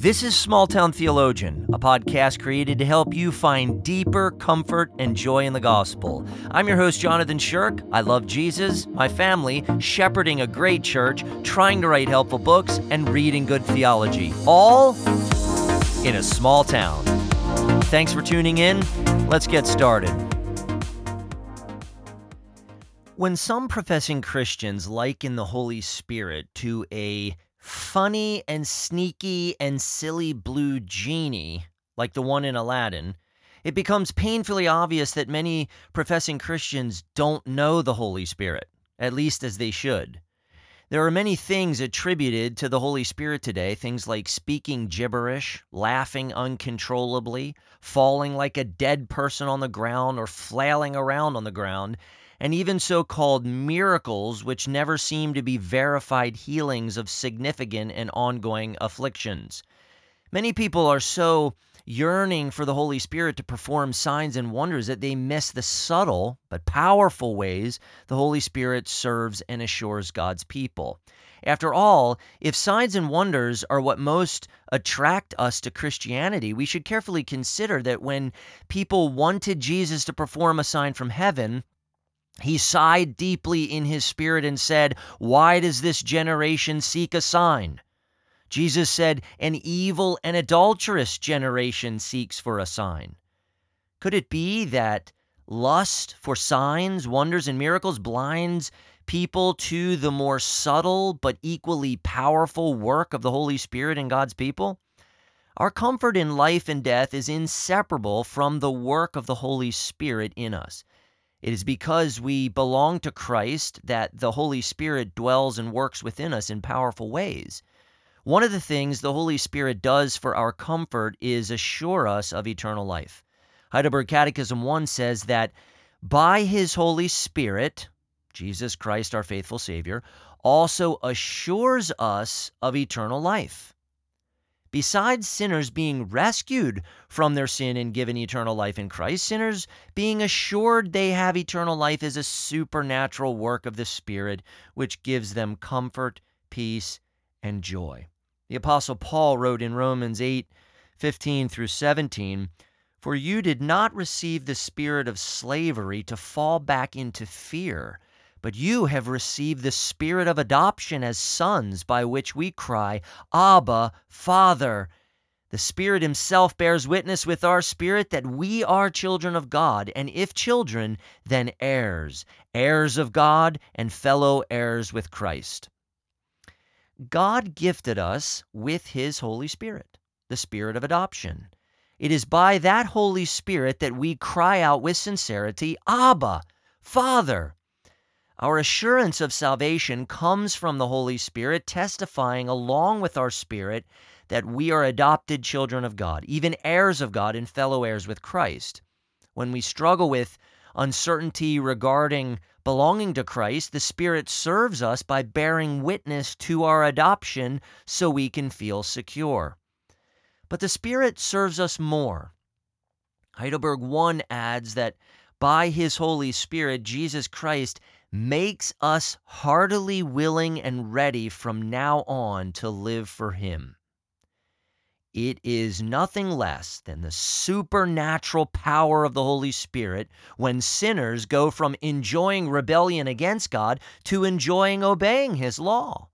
This is Small Town Theologian, a podcast created to help you find deeper comfort and joy in the gospel. I'm your host, Jonathan Shirk. I love Jesus, my family, shepherding a great church, trying to write helpful books, and reading good theology. All in a small town. Thanks for tuning in. Let's get started. When some professing Christians liken the Holy Spirit to a funny and sneaky and silly blue genie, like the one in Aladdin, it becomes painfully obvious that many professing Christians don't know the Holy Spirit, at least as they should. There are many things attributed to the Holy Spirit today, things like speaking gibberish, laughing uncontrollably, falling like a dead person on the ground, or flailing around on the ground, and even so called miracles, which never seem to be verified healings of significant and ongoing afflictions. Many people are so yearning for the Holy Spirit to perform signs and wonders that they miss the subtle but powerful ways the Holy Spirit serves and assures God's people. After all, if signs and wonders are what most attract us to Christianity, we should carefully consider that when people wanted Jesus to perform a sign from heaven, he sighed deeply in his spirit and said, Why does this generation seek a sign? Jesus said, An evil and adulterous generation seeks for a sign. Could it be that lust for signs, wonders, and miracles blinds people to the more subtle but equally powerful work of the Holy Spirit in God's people? Our comfort in life and death is inseparable from the work of the Holy Spirit in us. It is because we belong to Christ that the Holy Spirit dwells and works within us in powerful ways. One of the things the Holy Spirit does for our comfort is assure us of eternal life. Heidelberg Catechism 1 says that by his Holy Spirit, Jesus Christ, our faithful Savior, also assures us of eternal life. Besides sinners being rescued from their sin and given eternal life in Christ, sinners being assured they have eternal life is a supernatural work of the Spirit which gives them comfort, peace, and joy. The Apostle Paul wrote in Romans 8 15 through 17, For you did not receive the spirit of slavery to fall back into fear but you have received the spirit of adoption as sons, by which we cry, Abba, Father. The Spirit Himself bears witness with our spirit that we are children of God, and if children, then heirs, heirs of God, and fellow heirs with Christ. God gifted us with His Holy Spirit, the Spirit of adoption. It is by that Holy Spirit that we cry out with sincerity, Abba, Father. Our assurance of salvation comes from the Holy Spirit testifying along with our spirit that we are adopted children of God, even heirs of God and fellow heirs with Christ. When we struggle with uncertainty regarding belonging to Christ, the Spirit serves us by bearing witness to our adoption so we can feel secure. But the Spirit serves us more. Heidelberg 1 adds that by his Holy Spirit, Jesus Christ makes us heartily willing and ready from now on to live for Him. It is nothing less than the supernatural power of the Holy Spirit when sinners go from enjoying rebellion against God to enjoying obeying His law.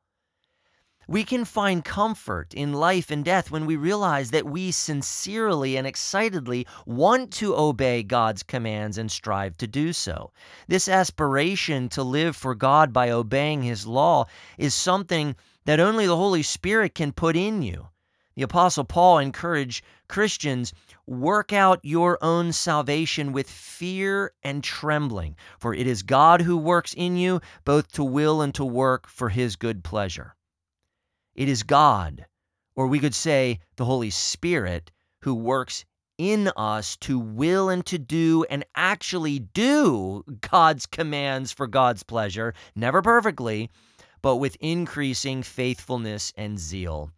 We can find comfort in life and death when we realize that we sincerely and excitedly want to obey God's commands and strive to do so. This aspiration to live for God by obeying His law is something that only the Holy Spirit can put in you. The Apostle Paul encouraged Christians work out your own salvation with fear and trembling, for it is God who works in you both to will and to work for His good pleasure. It is God, or we could say the Holy Spirit, who works in us to will and to do and actually do God's commands for God's pleasure, never perfectly, but with increasing faithfulness and zeal.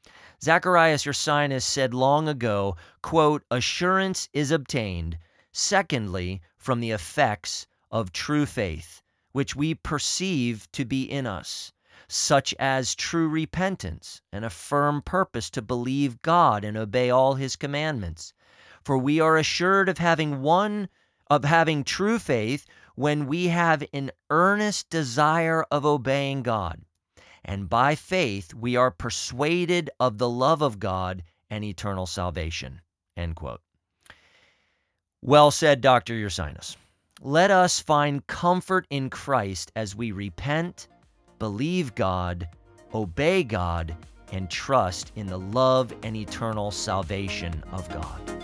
Zacharias Ursinus said long ago, quote, assurance is obtained, secondly, from the effects of true faith, which we perceive to be in us such as true repentance and a firm purpose to believe God and obey all his commandments. For we are assured of having one of having true faith when we have an earnest desire of obeying God. And by faith we are persuaded of the love of God and eternal salvation. End quote. Well said, Dr. Ursinus. Let us find comfort in Christ as we repent, believe God, obey God, and trust in the love and eternal salvation of God.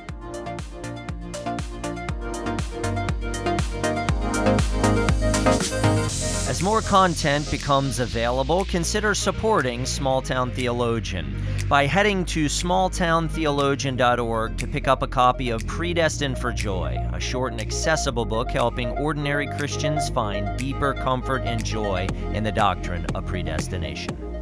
As more content becomes available, consider supporting Small Town Theologian by heading to smalltowntheologian.org to pick up a copy of Predestined for Joy, a short and accessible book helping ordinary Christians find deeper comfort and joy in the doctrine of predestination.